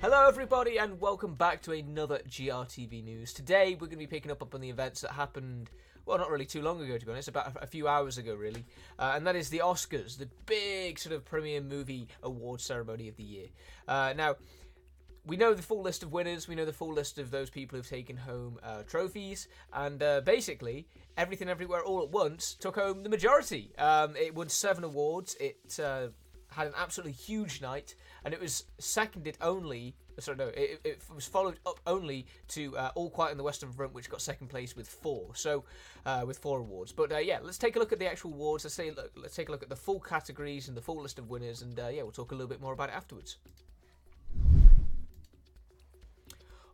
Hello, everybody, and welcome back to another GRTV news. Today, we're going to be picking up on the events that happened, well, not really too long ago, to be honest, about a few hours ago, really. Uh, and that is the Oscars, the big sort of premiere movie award ceremony of the year. Uh, now, we know the full list of winners. We know the full list of those people who've taken home uh, trophies, and uh, basically everything, everywhere, all at once took home the majority. Um, it won seven awards. It uh, had an absolutely huge night, and it was seconded only. Sorry, no, it, it was followed up only to uh, All Quiet on the Western Front, which got second place with four. So, uh, with four awards. But uh, yeah, let's take a look at the actual awards. Let's say, look, let's take a look at the full categories and the full list of winners, and uh, yeah, we'll talk a little bit more about it afterwards.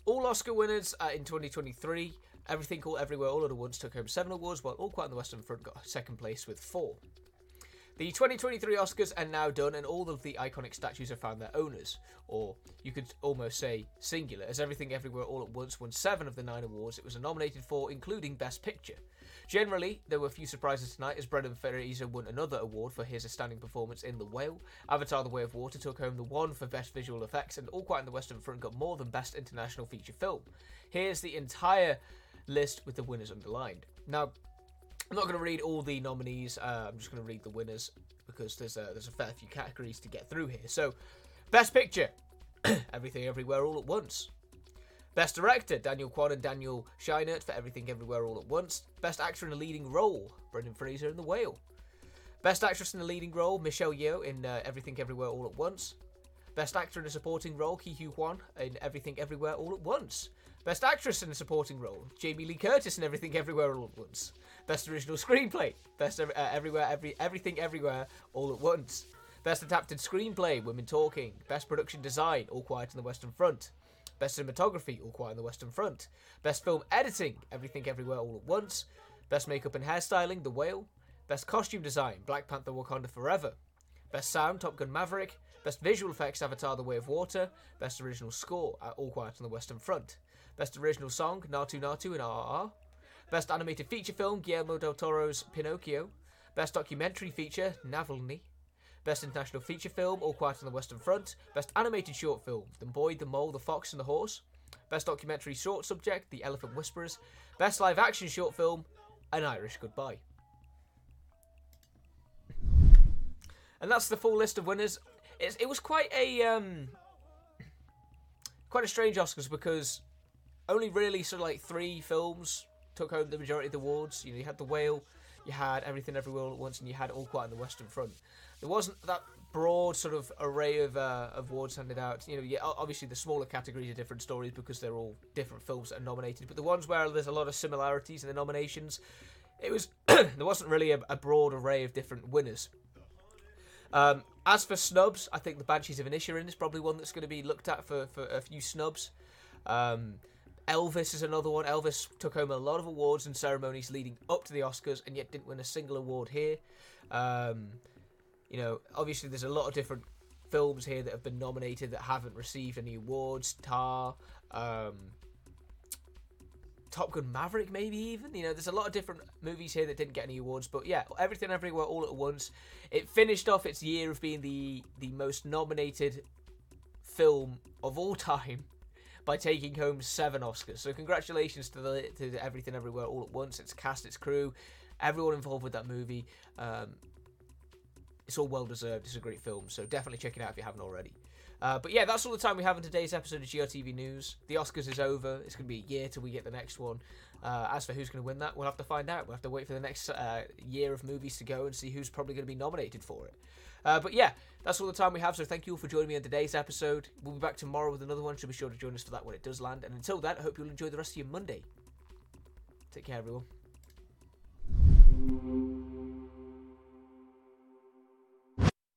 All Oscar winners uh, in 2023. Everything All Everywhere All at Once took home seven awards, while All Quiet on the Western Front got second place with four. The 2023 Oscars are now done, and all of the iconic statues have found their owners, or you could almost say singular, as Everything Everywhere All at Once won seven of the nine awards it was nominated for, including Best Picture. Generally, there were a few surprises tonight, as Brendan Fraser won another award for his outstanding performance in The Whale. Avatar: The Way of Water took home the one for Best Visual Effects, and All Quiet on the Western Front got more than Best International Feature Film. Here's the entire list with the winners underlined. Now, I'm not going to read all the nominees. Uh, I'm just going to read the winners because there's a there's a fair few categories to get through here. So, best picture, Everything Everywhere All at Once. Best director, Daniel Kwan and Daniel Scheinert for Everything Everywhere All at Once. Best actor in a leading role, Brendan Fraser in The Whale. Best actress in a leading role, Michelle Yeoh in uh, Everything Everywhere All at Once. Best actor in a supporting role, Ke Huy Quan in Everything Everywhere All at Once. Best actress in a supporting role, Jamie Lee Curtis in Everything Everywhere All at Once. Best original screenplay, Best uh, Everywhere Every Everything Everywhere All at Once. Best adapted screenplay, Women Talking. Best production design, All Quiet on the Western Front. Best cinematography, All Quiet on the Western Front. Best film editing, Everything Everywhere All at Once. Best makeup and hairstyling, The Whale. Best costume design, Black Panther Wakanda Forever. Best sound, Top Gun Maverick. Best visual effects, Avatar The Way of Water. Best original score, uh, All Quiet on the Western Front. Best original song, Naatu Naatu in RRR. Best animated feature film, Guillermo del Toro's Pinocchio. Best documentary feature, Navalny. Best international feature film, All Quiet on the Western Front. Best animated short film, The Boy, the Mole, the Fox, and the Horse. Best documentary short subject, The Elephant Whisperers. Best live action short film, An Irish Goodbye. And that's the full list of winners. It's, it was quite a um, quite a strange Oscars because only really sort of like three films took home the majority of the awards. You know, you had The Whale, you had Everything Everywhere at Once, and you had All Quiet on the Western Front. There wasn't that broad sort of array of, uh, awards handed out. You know, yeah, obviously the smaller categories are different stories because they're all different films that are nominated. But the ones where there's a lot of similarities in the nominations, it was there wasn't really a, a, broad array of different winners. Um, as for snubs, I think the Banshees of Inisherin is probably one that's going to be looked at for, for a few snubs. Um, Elvis is another one. Elvis took home a lot of awards and ceremonies leading up to the Oscars, and yet didn't win a single award here. Um, you know, obviously there's a lot of different films here that have been nominated that haven't received any awards. Tar, um, Top Gun Maverick, maybe even. You know, there's a lot of different movies here that didn't get any awards, but yeah, everything everywhere all at once. It finished off its year of being the the most nominated film of all time by taking home seven Oscars. So congratulations to the to Everything Everywhere All at Once. Its cast, its crew, everyone involved with that movie. Um, it's all well deserved. It's a great film, so definitely check it out if you haven't already. Uh, but yeah, that's all the time we have in today's episode of GRTV News. The Oscars is over. It's going to be a year till we get the next one. Uh, as for who's going to win that, we'll have to find out. We'll have to wait for the next uh, year of movies to go and see who's probably going to be nominated for it. Uh, but yeah, that's all the time we have. So thank you all for joining me on today's episode. We'll be back tomorrow with another one. So be sure to join us for that when it does land. And until then, I hope you'll enjoy the rest of your Monday. Take care, everyone.